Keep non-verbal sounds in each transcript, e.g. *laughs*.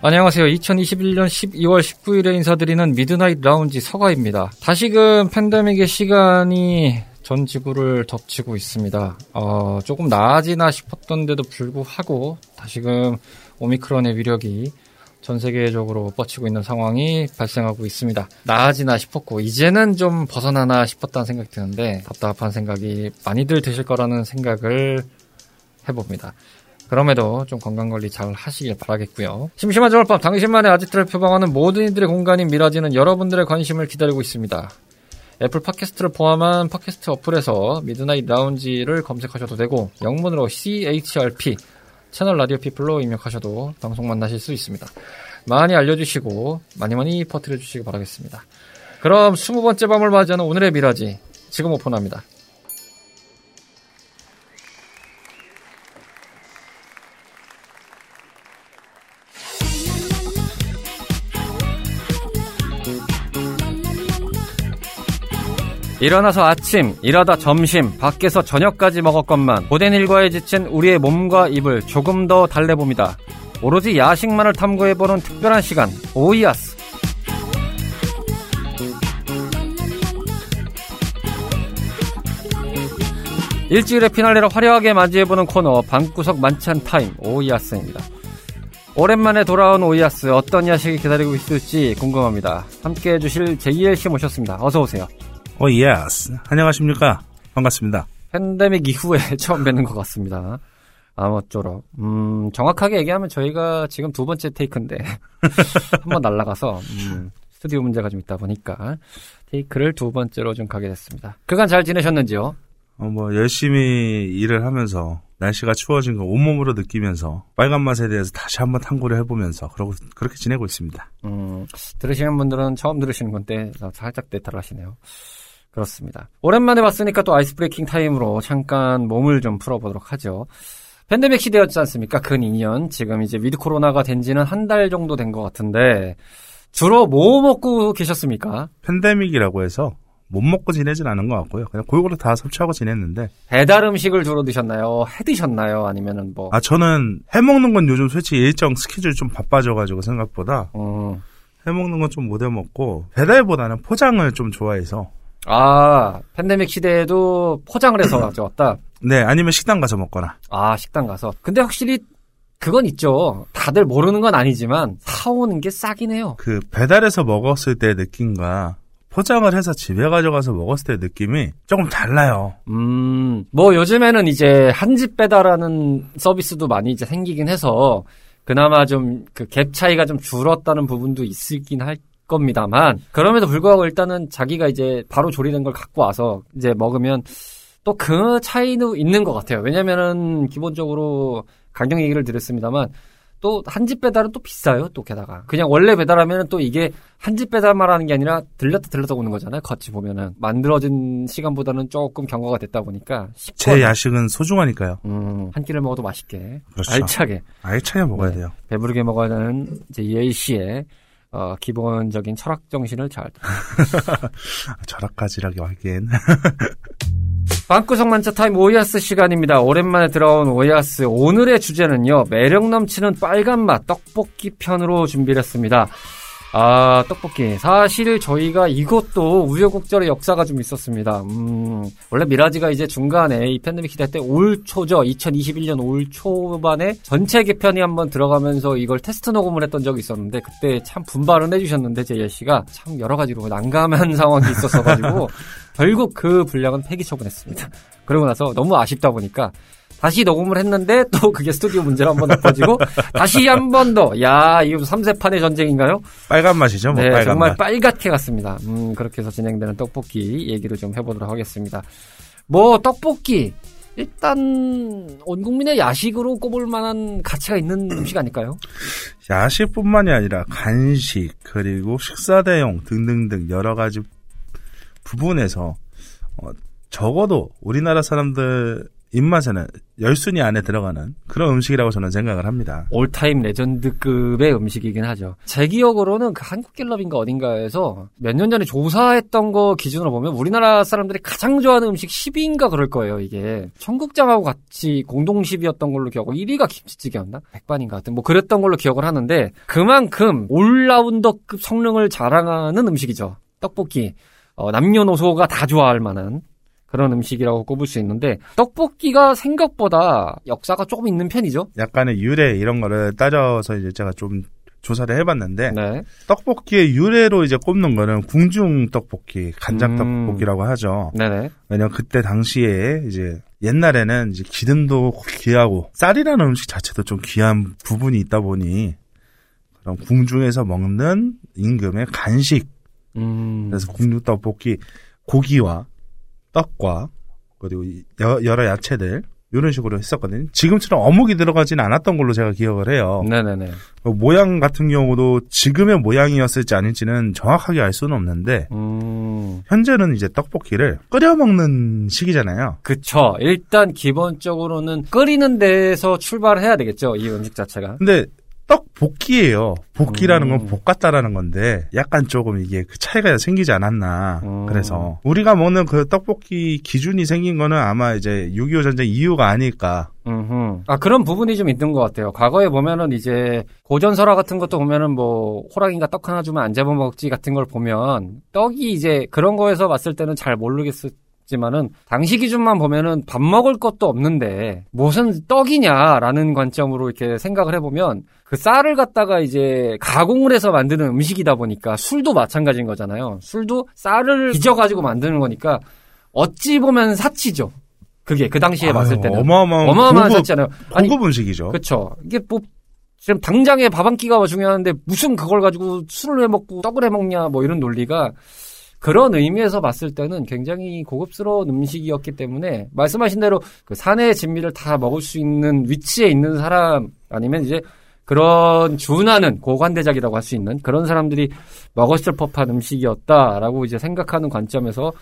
안녕하세요. 2021년 12월 19일에 인사드리는 미드나잇 라운지 서가입니다. 다시금 팬데믹의 시간이 전 지구를 덮치고 있습니다. 어, 조금 나아지나 싶었는데도 불구하고 다시금 오미크론의 위력이 전 세계적으로 뻗치고 있는 상황이 발생하고 있습니다. 나아지나 싶었고 이제는 좀 벗어나나 싶었다는 생각이 드는데 답답한 생각이 많이들 드실 거라는 생각을 해봅니다. 그럼에도 좀 건강관리 잘 하시길 바라겠고요. 심심한 저녁밤 당신만의 아지트를 표방하는 모든 이들의 공간인 미라지는 여러분들의 관심을 기다리고 있습니다. 애플 팟캐스트를 포함한 팟캐스트 어플에서 미드나잇 라운지를 검색하셔도 되고 영문으로 CHRP 채널 라디오 피플로 입력하셔도 방송 만나실 수 있습니다. 많이 알려주시고 많이 많이 퍼뜨려 주시기 바라겠습니다. 그럼 20번째 밤을 맞이하는 오늘의 미라지 지금 오픈합니다. 일어나서 아침, 일하다 점심, 밖에서 저녁까지 먹었건만 고된 일과에 지친 우리의 몸과 입을 조금 더 달래봅니다. 오로지 야식만을 탐구해보는 특별한 시간, 오이아스. 일주일의 피날레를 화려하게 맞이해보는 코너, 방구석 만찬 타임, 오이아스입니다. 오랜만에 돌아온 오이아스, 어떤 야식이 기다리고 있을지 궁금합니다. 함께 해주실 JLC 모셨습니다. 어서오세요. 어, yes. 안녕하십니까. 반갑습니다. 팬데믹 이후에 *laughs* 처음 뵙는 것 같습니다. 아무쪼록. 음, 정확하게 얘기하면 저희가 지금 두 번째 take인데, *laughs* 한번 날라가서, 음, 스튜디오 문제가 좀 있다 보니까, take를 두 번째로 좀 가게 됐습니다. 그간 잘 지내셨는지요? 어, 뭐, 열심히 일을 하면서, 날씨가 추워진 걸 온몸으로 느끼면서, 빨간 맛에 대해서 다시 한번 탐구를 해보면서, 그러고, 그렇게 지내고 있습니다. 음, 들으시는 분들은 처음 들으시는 건데, 살짝 대탈 하시네요. 그렇습니다. 오랜만에 봤으니까 또 ice breaking 타임으로 잠깐 몸을 좀 풀어보도록 하죠. 팬데믹 시대였지 않습니까? 근 2년. 지금 이제 위드 코로나가 된 지는 한 달 정도 된 것 같은데, 주로 뭐 먹고 계셨습니까? 팬데믹이라고 해서 못 먹고 지내진 않은 것 같고요. 그냥 골고루 다 섭취하고 지냈는데. 배달 음식을 주로 드셨나요? 해 드셨나요? 아니면은 뭐? 아, 저는 해 먹는 건 요즘 솔직히 일정 스케줄 좀 바빠져가지고 생각보다. 음. 해 먹는 건 좀 못 해 먹고, 배달보다는 포장을 좀 좋아해서. 아, 팬데믹 시대에도 포장을 해서 *clears throat* 가져왔다? 네, 아니면 식당 가서 먹거나. 아, 식당 가서. 근데 확실히 그건 있죠. 다들 모르는 건 아니지만 사오는 게 싸긴 해요. 그 배달해서 먹었을 때 느낌과 포장을 해서 집에 가져가서 먹었을 때 느낌이 조금 달라요. 음, 뭐 요즘에는 이제 한 집 배달하는 서비스도 많이 이제 생기긴 해서 그나마 좀 그 갭 차이가 좀 줄었다는 부분도 있긴 할 겁니다만 그럼에도 불구하고 일단은 자기가 이제 바로 조리된 걸 갖고 와서 이제 먹으면 또 그 차이는 있는 것 같아요. 왜냐면은 기본적으로 강경 얘기를 드렸습니다만 또 한 집 배달은 또 비싸요. 또 게다가 그냥 원래 배달하면은 또 이게 한 집 배달만 하는 게 아니라 들렸다 들렸다 오는 거잖아요. 같이 보면은 만들어진 시간보다는 조금 경과가 됐다 보니까 제 야식은 소중하니까요. 음, 한 끼를 먹어도 맛있게 그렇죠. 알차게 알차게 먹어야 네, 돼요. 배부르게 먹어야 하는 이제 예의 씨의 어, 기본적인 철학 정신을 잘. *laughs* 철학까지라고 하기엔. *laughs* 방구석 만찬 타임 오야스 시간입니다. 오랜만에 돌아온 오야스. 오늘의 주제는요, 매력 넘치는 빨간 맛 떡볶이 편으로 준비를 했습니다. 아, 떡볶이. 사실 저희가 이것도 우여곡절의 역사가 좀 있었습니다. 음, 원래 미라지가 이제 중간에 이 팬데믹 시대 때 올 초죠. 2021년 올 초반에 전체 개편이 한번 들어가면서 이걸 테스트 녹음을 했던 적이 있었는데 그때 참 분발은 해주셨는데 제예 씨가 참 여러 가지로 난감한 *laughs* 상황이 있었어가지고 *laughs* 결국 그 분량은 폐기 처분했습니다. 그러고 나서 너무 아쉽다 보니까 다시 녹음을 했는데 또 *laughs* 그게 스튜디오 문제로 한번 엎어지고 다시 한 번 더. 야, 이거 3세판의 전쟁인가요? 빨간 맛이죠, 뭐 네, 빨간 정말 맛. 빨갛게 갔습니다. 음, 그렇게 해서 진행되는 떡볶이 얘기를 좀 해보도록 하겠습니다. 뭐 떡볶이 일단 온 국민의 야식으로 꼽을 만한 가치가 있는 *clears throat* 음식 아닐까요? 야식뿐만이 아니라 간식 그리고 식사 대용 등등등 여러 가지 부분에서 어, 적어도 우리나라 사람들 입맛에는 열순위 안에 들어가는 그런 음식이라고 저는 생각을 합니다. 올타임 레전드급의 음식이긴 하죠. 제 기억으로는 그 한국갤럽인가 어딘가에서 몇 년 전에 조사했던 거 기준으로 보면 우리나라 사람들이 가장 좋아하는 음식 10위인가 그럴 거예요, 이게. 청국장하고 같이 공동 10위였던 걸로 기억하고 1위가 김치찌개였나? 백반인가 하여튼 뭐 그랬던 걸로 기억을 하는데 그만큼 올라운더급 성능을 자랑하는 음식이죠. 떡볶이. 어, 남녀노소가 다 좋아할 만한 그런 음식이라고 꼽을 수 있는데 떡볶이가 생각보다 역사가 조금 있는 편이죠. 약간의 유래 이런 거를 따져서 이제 제가 좀 조사를 해봤는데 네. 떡볶이의 유래로 이제 꼽는 거는 궁중 떡볶이, 간장 음. 떡볶이라고 하죠. 네네. 왜냐면 그때 당시에 이제 옛날에는 이제 기름도 귀하고 쌀이라는 음식 자체도 좀 귀한 부분이 있다 보니 그런 궁중에서 먹는 임금의 간식 음. 그래서 궁중 떡볶이 고기와 떡과 그리고 여- 여러 야채들 이런 식으로 했었거든요. 지금처럼 어묵이 들어가진 않았던 걸로 제가 기억을 해요. 네네네. 어, 모양 같은 경우도 지금의 모양이었을지 아닐지는 정확하게 알 수는 없는데 음. 현재는 이제 떡볶이를 끓여 먹는 시기잖아요. 그쵸. 일단 기본적으로 는 끓이는 데서 출발을 해야 되겠죠. 이 음식 자체가. 근데 떡볶이예요. 볶이라는 음. 건 볶았다라는 건데 약간 조금 이게 그 차이가 생기지 않았나. 음. 그래서 우리가 먹는 그 떡볶이 기준이 생긴 거는 아마 이제 6.25 전쟁 이후가 아닐까. 음흠. 아, 그런 부분이 좀 있는 것 같아요. 과거에 보면은 이제 고전설화 같은 것도 보면은 뭐 호랑이가 떡 하나 주면 안 잡아먹지 같은 걸 보면 떡이 이제 그런 거에서 봤을 때는 잘 모르겠 지만은 당시 기준만 보면은 밥 먹을 것도 없는데 무슨 떡이냐라는 관점으로 이렇게 생각을 해보면 그 쌀을 갖다가 이제 가공을 해서 만드는 음식이다 보니까 술도 마찬가지인 거잖아요. 술도 쌀을 빚어가지고 만드는 거니까 어찌 보면 사치죠. 그게 그 당시에 봤을 아유, 때는 어마어마한 어마어마한 고급, 사치잖아요. 아니 고급 음식이죠. 그쵸. 이게 뭐, 지금 당장에 밥 한 끼가 중요한데 무슨 그걸 가지고 술을 해 먹고 떡을 해 먹냐 뭐 이런 논리가 그런 의미에서 봤을 때는 굉장히 고급스러운 음식이었기 때문에 말씀하신 대로 그 산의 진미를 다 먹을 수 있는 위치에 있는 사람 아니면 이제 그런 준하는 고관대작이라고 할 수 있는 그런 사람들이 먹었을 법한 음식이었다라고 이제 생각하는 관점에서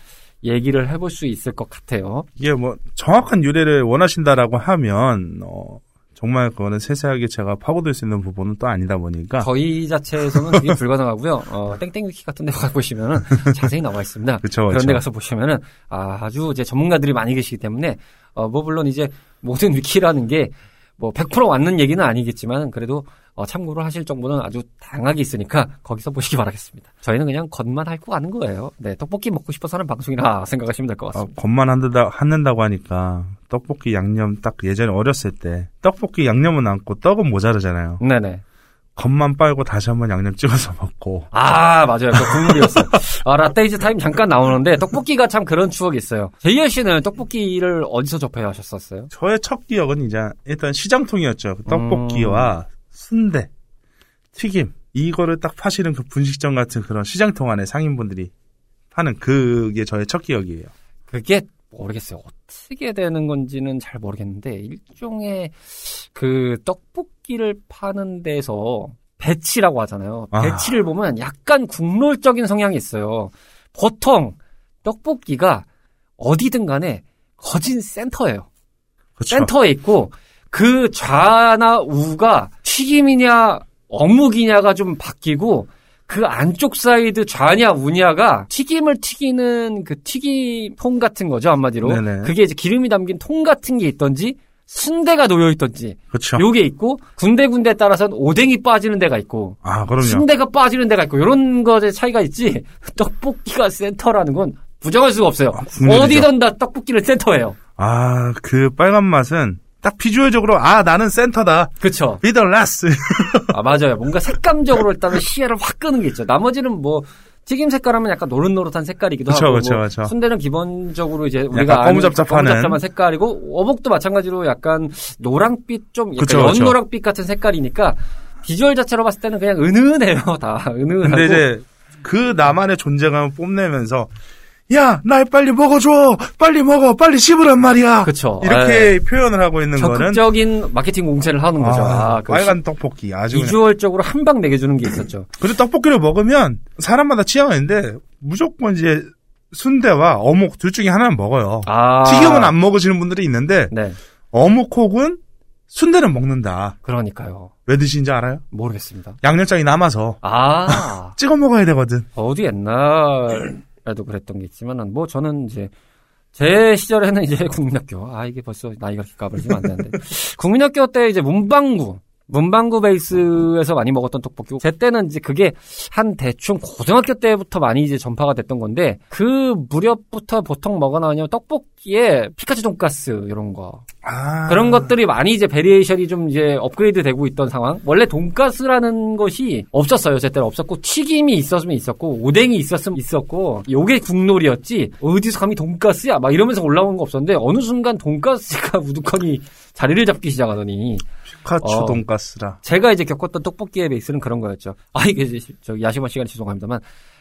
얘기를 해볼 수 있을 것 같아요. 이게 뭐 정확한 유래를 원하신다라고 하면 어, 정말 그거는 세세하게 제가 파고들 수 있는 부분은 또 아니다 보니까 저희 자체에서는 그게 불가능하고요. 어, 땡땡 위키 같은 데 가보시면은 자세히 나와 있습니다. *laughs* 그쵸, 그런. 데 가서 보시면은 아, 아주 이제 전문가들이 많이 계시기 때문에 어, 뭐 물론 이제 모든 위키라는 게 뭐 100% 맞는 얘기는 아니겠지만 그래도 어, 참고를 하실 정보는 아주 다양하게 있으니까 거기서 보시기 바라겠습니다. 저희는 그냥 겉만 핥고 가는 거예요. 네, 떡볶이 먹고 싶어서 하는 방송이라 생각하시면 될것 아, 같습니다. 겉만 핥는다, 핥는다고 하니까 떡볶이 양념 딱 예전에 어렸을 때 떡볶이 양념은 남고 떡은 모자르잖아요. 네네. 겉만 빨고 다시 한번 양념 찍어서 먹고 아, 맞아요. 그 국물이었어요. 아, 라떼 is 타임 잠깐 나오는데, 떡볶이가 참 그런 추억이 있어요. 제이어 씨는 떡볶이를 어디서 접하셨었어요? 저의 첫 기억은 이제 일단 시장통이었죠. 그 떡볶이와 순대, 튀김 이거를 딱 파시는 그 분식점 같은 그런 시장통 안에 상인분들이 파는 그게 저의 첫 기억이에요. 그게 모르겠어요. 어떻게 되는 건지는 잘 모르겠는데, 일종의 그 떡볶이를 파는 데서 배치라고 하잖아요. 아. 배치를 보면 약간 국룰적인 성향이 있어요. 보통 떡볶이가 어디든 간에 거진 센터예요. 그렇죠. 센터에 있고 그 좌나 우가 튀김이냐 어묵이냐가 좀 바뀌고 그 안쪽 사이드 좌냐 우냐가 튀김을 튀기는 그 튀김통 같은 거죠 한마디로 네네. 그게 이제 기름이 담긴 통 같은 게 있던지 순대가 놓여 있던지 그렇죠. 요게 있고 군데군데 따라서는 오뎅이 빠지는 데가 있고 아 그럼요. 순대가 빠지는 데가 있고 이런 것의 차이가 있지 *laughs* 떡볶이가 센터라는 건 부정할 수가 없어요 아. 어디든 다 떡볶이는 센터예요 아, 그 빨간 맛은 딱 비주얼적으로 아 나는 센터다. 그쵸. 미들라스. *laughs* 아, 맞아요. 뭔가 색감적으로 일단은 시야를 확 끄는 게 있죠. 나머지는 뭐, 튀김 색깔하면 약간 노릇노릇한 색깔이기도 그쵸, 하고. 그쵸, 뭐 그쵸. 순대는 기본적으로 이제 우리가. 거무잡잡한 색깔이고, 어묵도 마찬가지로 약간 노랑빛 좀, 약간. 연노랑빛 같은 색깔이니까, 비주얼 자체로 봤을 때는 그냥 은은해요. 다 은은하고. 근데 이제 그 나만의 존재감을 뽐내면서 야, 날 빨리 먹어줘! 빨리 먹어! 빨리 씹으란 말이야! 그쵸. 이렇게 표현을 하고 있는 거는 적극적인 마케팅 공세를 하는 거죠. 아, 아, 그 빨간 떡볶이 아주. 비주얼적으로 한 방 매겨주는 게 있었죠. 그리고 떡볶이를 먹으면 사람마다 취향이 있는데 무조건 이제 순대와 어묵 둘 중에 하나는 먹어요. 아. 튀김은 안 먹으시는 분들이 있는데 네. 어묵 혹은 순대는 먹는다. 그러니까요. 왜 드시는지 알아요? 모르겠습니다. 양념장이 남아서 아. *laughs* 찍어 먹어야 되거든. 어디 옛날 에도 그랬던 게 있지만은 뭐 저는 이제 제 시절에는 이제 *laughs* 국민학교 아 이게 벌써 나이가 이렇게 까발려지면 안 되는데 *laughs* 국민학교 때 이제 문방구 문방구 베이스에서 많이 먹었던 떡볶이. 제 때는 이제 그게 한 대충 고등학교 때부터 많이 이제 전파가 됐던 건데 그 무렵부터 보통 뭐가 나오냐 떡볶이에 피카츄 돈가스 이런 거 아. 그런 것들이 많이 이제 variation이 좀 이제 업그레이드 되고 있던 상황. 원래 돈가스라는 것이 없었어요. 제 때는 없었고 튀김이 있었으면 있었고 오뎅이 있었으면 있었고 요게 국룰이었지. 어디서 감히 돈가스야? 막 이러면서 올라오는 거 없었는데 어느 순간 돈가스가 *laughs* 우두커니 자리를 잡기 시작하더니 피카츄 어. 돈가스라. 제가 이제 겪었던 떡볶이의 베이스는 그런 거였죠. 아 이게 이제 저 야심한 시간에 죄송합니다만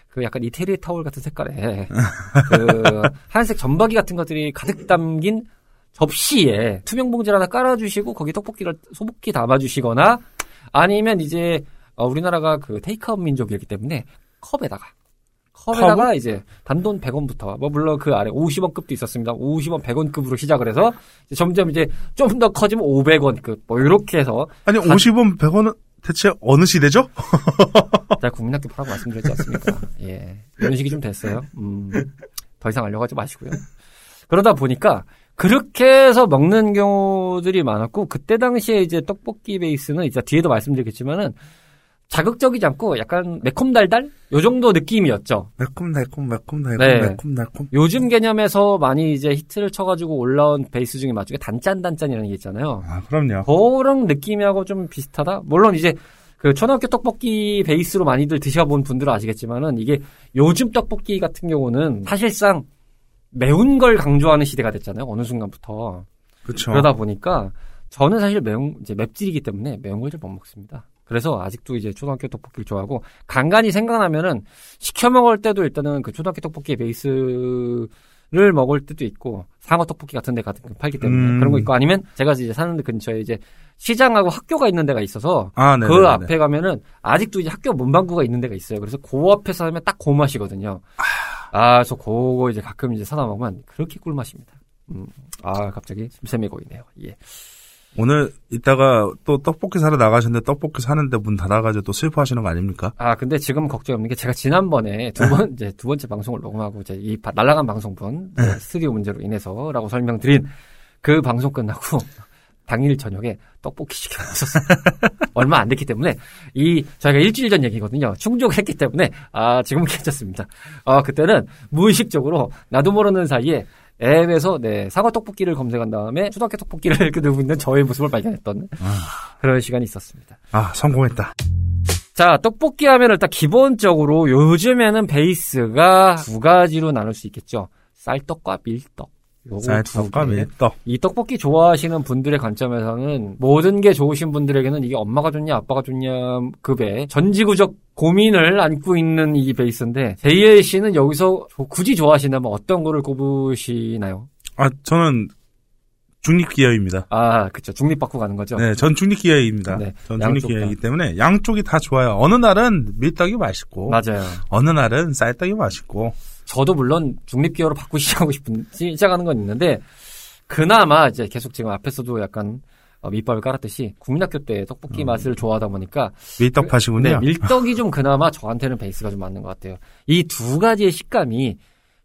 그 약간 이태리 타올 같은 색깔에 *laughs* 그 하얀색 점박이 같은 것들이 가득 담긴 접시에 투명 봉지를 하나 깔아주시고 거기 떡볶이를 소복히 담아주시거나 아니면 이제 어, 우리나라가 그 테이크아웃 민족이기 때문에 컵에다가 컵에다가 이제 단돈 100원부터 뭐 물론 그 아래 50원급도 있었습니다. 50원, 100원급으로 시작을 해서 이제 점점 이제 좀 더 커지면 500원급 뭐 이렇게 해서 아니, 간- 50원, 100원은 대체 어느 시대죠? *laughs* 제가 국민학교 파라고 말씀드렸지 않습니까? 예. 이런 식이 좀 됐어요. 음, 더 이상 알려가지 마시고요. 그러다 보니까 그렇게 해서 먹는 경우들이 많았고 그때 당시에 이제 떡볶이 베이스는 이제 뒤에도 말씀드리겠지만은 자극적이지 않고 약간 매콤달달 요 정도 느낌이었죠. 매콤달콤, 매콤달콤, 네. 매콤달콤. 요즘 개념에서 많이 이제 히트를 쳐가지고 올라온 베이스 중에 맞중에 단짠단짠이라는 게 있잖아요. 아, 그럼요. 그런 느낌하고 좀 비슷하다? 물론 이제 그 초등학교 떡볶이 베이스로 많이들 드셔본 분들은 아시겠지만은 이게 요즘 떡볶이 같은 경우는 사실상 매운 걸 강조하는 시대가 됐잖아요. 어느 순간부터. 그쵸. 그러다 보니까 저는 사실 매운, 이제 맵찔이기 때문에 매운 걸 잘 못 먹습니다. 그래서 아직도 이제 초등학교 떡볶이를 좋아하고 간간히 생각나면은 시켜 먹을 때도 일단은 그 초등학교 떡볶이 베이스를 먹을 때도 있고 상어 떡볶이 같은 데 가끔 팔기 때문에 음. 그런 거 있고 아니면 제가 이제 사는 데 근처에 이제 시장하고 학교가 있는 데가 있어서 아, 네. 그 앞에 가면은 아직도 이제 학교 문방구가 있는 데가 있어요. 그래서 그 앞에서 하면 딱 그 맛이거든요. 아, 그래서 그거 이제 가끔 이제 사다 먹으면 그렇게 꿀맛입니다. 음, 아, 갑자기 심샘이 고이네요. 예. 오늘 이따가 또 떡볶이 사러 나가셨는데 떡볶이 사는데 문 닫아가지고 또 슬퍼하시는 거 아닙니까? 아, 근데 지금 걱정 없는 게 제가 지난번에 두 번, 이제 두 번째 방송을 녹음하고 이제 이 바- 날아간 방송분, 네, 스튜디오 문제로 인해서라고 설명드린 그 방송 끝나고 당일 저녁에 떡볶이 시켜 먹었었어요. *laughs* 얼마 안 됐기 때문에 이 저희가 일주일 전 얘기거든요. 충족을 했기 때문에 아 지금은 괜찮습니다. 아 그때는 무의식적으로 나도 모르는 사이에 앱에서 네 사과 떡볶이를 검색한 다음에 초등학교 떡볶이를 *laughs* 끄고 있는 저의 모습을 발견했던 그런 시간이 있었습니다. 아, 성공했다. 자, 떡볶이 하면 일단 기본적으로 요즘에는 베이스가 두 가지로 나눌 수 있겠죠. 쌀떡과 밀떡. 쌀떡과. 이 떡볶이 좋아하시는 분들의 관점에서는 모든 게 좋으신 분들에게는 이게 엄마가 좋냐 아빠가 좋냐 급의 전지구적 고민을 안고 있는 이 베이스인데 제이엘 씨는 여기서 조- 굳이 좋아하신다면 어떤 거를 꼽으시나요? 아, 저는 중립기여입니다. 아, 그쵸. 중립받고 가는 거죠. 네, 전 중립기여입니다. 네, 전 양쪽 중립기여이기 때문에 양쪽이 다 좋아요. 어느 날은 밀떡이 맛있고, 맞아요. 어느 날은 쌀떡이 맛있고, 저도 물론 중립기어로 바꾸고 *laughs* 시작하고 싶은 시작하는 건 있는데 그나마 이제 계속 지금 앞에서도 약간 어, 밑밥을 깔았듯이 국민학교 때 떡볶이 맛을 좋아하다 보니까 밀떡 파시군요. 네, 밀떡이 좀 그나마 저한테는 베이스가 좀 맞는 것 같아요. 이 두 가지의 식감이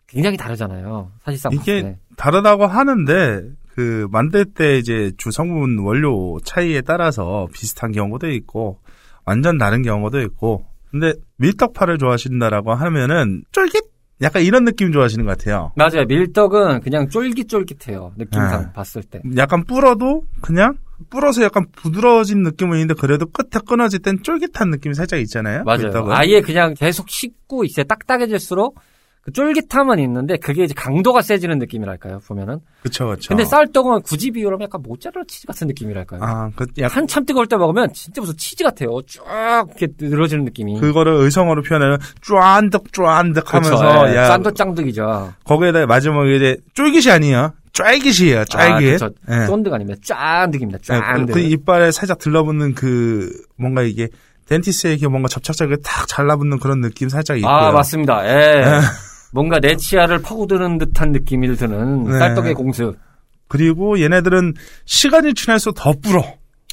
굉장히 다르잖아요. 사실상 이게 때. 다르다고 하는데 그 만들 때 이제 주 성분 원료 차이에 따라서 비슷한 경우도 있고 완전 다른 경우도 있고 근데 밀떡파를 좋아하신다라고 하면은 쫄깃 약간 이런 느낌 좋아하시는 것 같아요. 맞아요. 밀떡은 그냥 쫄깃쫄깃해요. 느낌상 네. 봤을 때. 약간 불어도 그냥 불어서 약간 부드러워진 느낌은 있는데 그래도 끝에 끊어질 땐 쫄깃한 느낌이 살짝 있잖아요. 맞아요. 밀떡은. 아예 그냥 계속 씻고 이제 딱딱해질수록 그 쫄깃함은 있는데 그게 이제 강도가 세지는 느낌이랄까요, 보면은. 그쵸, 그쵸. 근데 쌀떡은 굳이 비유하면 약간 모짜렐라 치즈 같은 느낌이랄까요. 아, 그, 약간 한참 뜨거울 때 먹으면 진짜 무슨 치즈 같아요. 쫙 이렇게 늘어지는 느낌이. 그거를 의성어로 표현하면 쫀득 쫀득 하면서 예. 야 짠득짠득이죠. 거기에다 마지막에 이제 쫄깃이 아니에요. 쫄깃이에요. 쫄깃. 아. 예. 쫀득 아닙니다. 짠득입니다. 네, 짠득. 그 이빨에 살짝 들러붙는 그 뭔가 이게 덴티스에 이렇게 뭔가 접착제가 탁 잘라붙는 그런 느낌 살짝 있고요. 아, 맞습니다. 예. 뭔가 내 치아를 파고드는 듯한 느낌이 드는 네. 쌀떡의 공습. 그리고 얘네들은 시간이 지날수록 더 불어.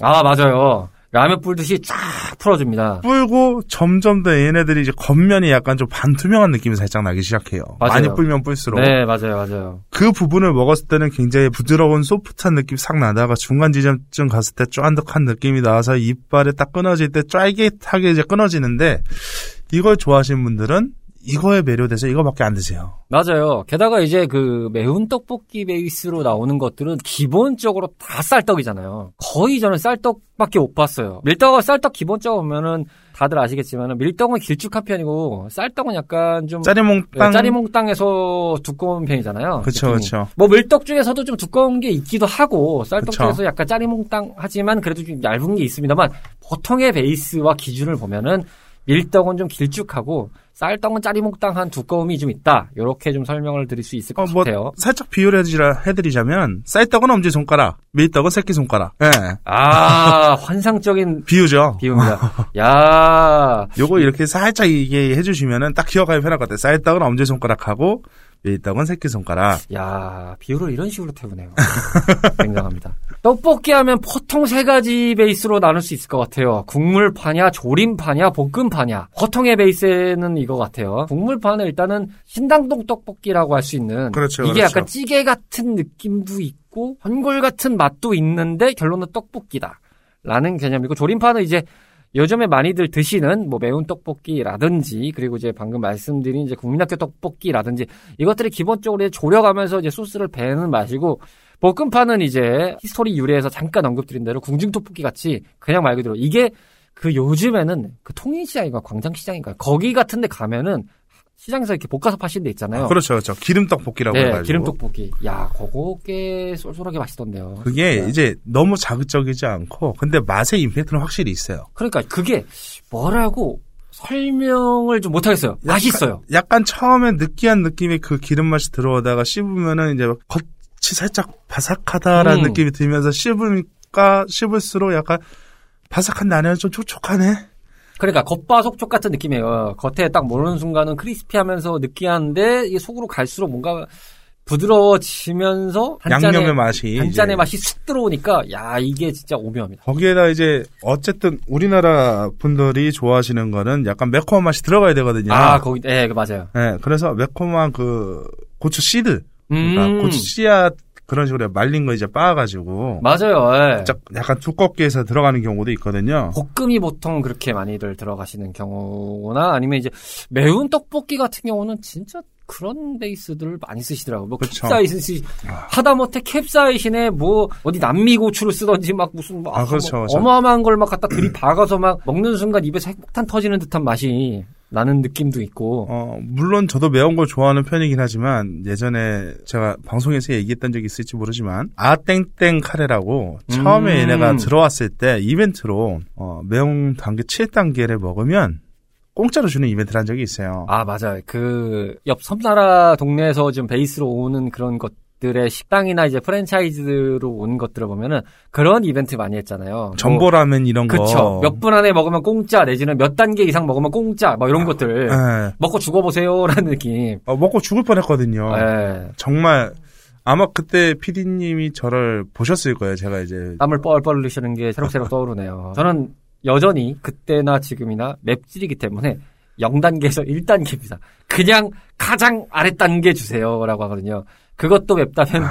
아, 맞아요. 라면 불듯이 쫙 풀어줍니다. 불고 점점 더 얘네들이 이제 겉면이 약간 좀 반투명한 느낌이 살짝 나기 시작해요. 맞아요. 많이 불면 불수록. 네, 맞아요, 맞아요. 그 부분을 먹었을 때는 굉장히 부드러운 소프트한 느낌 싹 나다가 중간 지점쯤 갔을 때 쫀득한 느낌이 나와서 이빨에 딱 끊어질 때 쫄깃하게 이제 끊어지는데 이걸 좋아하시는 분들은 이거에 매료돼서 이거밖에 안 드세요. 맞아요. 게다가 이제 그 매운 떡볶이 베이스로 나오는 것들은 기본적으로 다 쌀떡이잖아요. 거의 저는 쌀떡밖에 못 봤어요. 밀떡은 쌀떡 기본적으로 보면은 다들 아시겠지만 밀떡은 길쭉한 편이고 쌀떡은 약간 좀 짜리몽땅. 짜리몽땅에서 두꺼운 편이잖아요. 느낌이. 그쵸. 뭐 밀떡 중에서도 좀 두꺼운 게 있기도 하고 쌀떡 그쵸. 중에서 약간 짜리몽땅 하지만 그래도 좀 얇은 게 있습니다만 보통의 베이스와 기준을 보면은 밀떡은 좀 길쭉하고 쌀떡은 짜리몽땅한 두꺼움이 좀 있다. 이렇게 좀 설명을 드릴 수 있을 것 어, 뭐, 같아요. 살짝 비유를 해드리자- 해드리자면, 쌀떡은 엄지 손가락, 밀떡은 새끼 손가락. 예. 아 *laughs* 환상적인 비유죠. 비유입니다. *laughs* 야 요거 이렇게 살짝 이게 해주시면은 딱 기억하기 편할 것 같아요. 쌀떡은 엄지 손가락하고, 밀떡은 새끼손가락. 야, 비율을 이런 식으로 태우네요. *laughs* 굉장합니다. 떡볶이 하면 보통 세 가지 베이스로 나눌 수 있을 것 같아요. 국물파냐, 조림파냐, 볶음파냐. 보통의 베이스는 이거 같아요. 국물파는 일단은 신당동 떡볶이라고 할 수 있는 그렇죠, 이게 그렇죠. 약간 찌개 같은 느낌도 있고 전골 같은 맛도 있는데 결론은 떡볶이다. 라는 개념이고 조림파는 이제 요즘에 많이들 드시는 뭐 매운 떡볶이라든지 그리고 이제 방금 말씀드린 이제 국민학교 떡볶이라든지 이것들이 기본적으로 졸여가면서 이제 소스를 배는 맛이고 볶음파는 이제 history 유래에서 잠깐 언급드린 대로 궁중 떡볶이 같이 그냥 말 그대로. 이게 그 요즘에는 그 통인시장인가 광장시장인가 거기 같은데 가면은 시장에서 이렇게 볶아서 파시는 데 있잖아요. 그렇죠, 그렇죠. 기름떡볶이라고 네, 해가지고. 기름 떡볶이. 야, 그거 꽤 쏠쏠하게 맛있던데요. 그게 네. 이제 너무 자극적이지 않고, 근데 맛의 임팩트는 확실히 있어요. 그러니까 그게 뭐라고 설명을 좀 못하겠어요. 맛있어요. 약간 처음에 느끼한 느낌의 그 기름 맛이 들어오다가 씹으면은 이제 겉이 살짝 바삭하다라는 음. 느낌이 들면서 씹으니까 씹을수록 약간 바삭한데 안에는 좀 촉촉하네. 그러니까 겉바 속촉 같은 느낌이에요. 겉에 딱 모르는 순간은 크리스피하면서 느끼한데 이게 속으로 갈수록 뭔가 부드러워지면서 한 양념의 잔의 맛이 한 이제 잔의 맛이 쑥 들어오니까 야 이게 진짜 오묘합니다. 거기에다 이제 어쨌든 우리나라 분들이 좋아하시는 거는 약간 매콤한 맛이 들어가야 되거든요. 아 거기 예 맞아요. 네, 그래서 매콤한 그 고추 씨들, 그러니까 음 고추 씨앗 그런 식으로 말린 거 이제 빻아가지고 맞아요. 예. 살짝 약간 두껍게 해서 들어가는 경우도 있거든요. 볶음이 보통 그렇게 많이들 들어가시는 경우나 아니면 이제 매운 떡볶이 같은 경우는 진짜 그런 베이스들을 많이 쓰시더라고요. 뭐 그쵸. 캡사이신 하다못해 캡사이신에 뭐 어디 남미 고추를 쓰던지 막 무슨 막 아, 그렇죠, 뭐 그렇죠. 어마어마한 걸 막 갖다 들이박아서 막 먹는 순간 입에서 핵폭탄 터지는 듯한 맛이 나는 느낌도 있고 어, 물론 저도 매운 걸 좋아하는 편이긴 하지만 예전에 제가 방송에서 얘기했던 적이 있을지 모르지만 아땡땡 카레라고 처음에 음. 얘네가 들어왔을 때 이벤트로 어, 매운 단계 7단계를 먹으면 공짜로 주는 이벤트를 한 적이 있어요. 아 맞아요. 그 옆 섬나라 동네에서 지금 베이스로 오는 그런 것 들의 식당이나 이제 프랜차이즈로 오는 것들을 보면은 그런 이벤트 많이 했잖아요. 뭐 전보라면 이런 거. 그쵸. 몇 분 안에 먹으면 공짜, 내지는 몇 단계 이상 먹으면 공짜, 뭐 이런 것들. 예. 먹고 죽어보세요라는 느낌. 어, 먹고 죽을 뻔했거든요. 예. 정말 아마 그때 PD님이 저를 보셨을 거예요. 제가 이제 땀을 뻘뻘 흘리시는 게 새록새록 떠오르네요. *laughs* 저는 여전히 그때나 지금이나 맵찔이기 때문에 0단계에서 1단계입니다. 그냥 가장 아랫단계 주세요라고 하거든요. 그것도 맵다면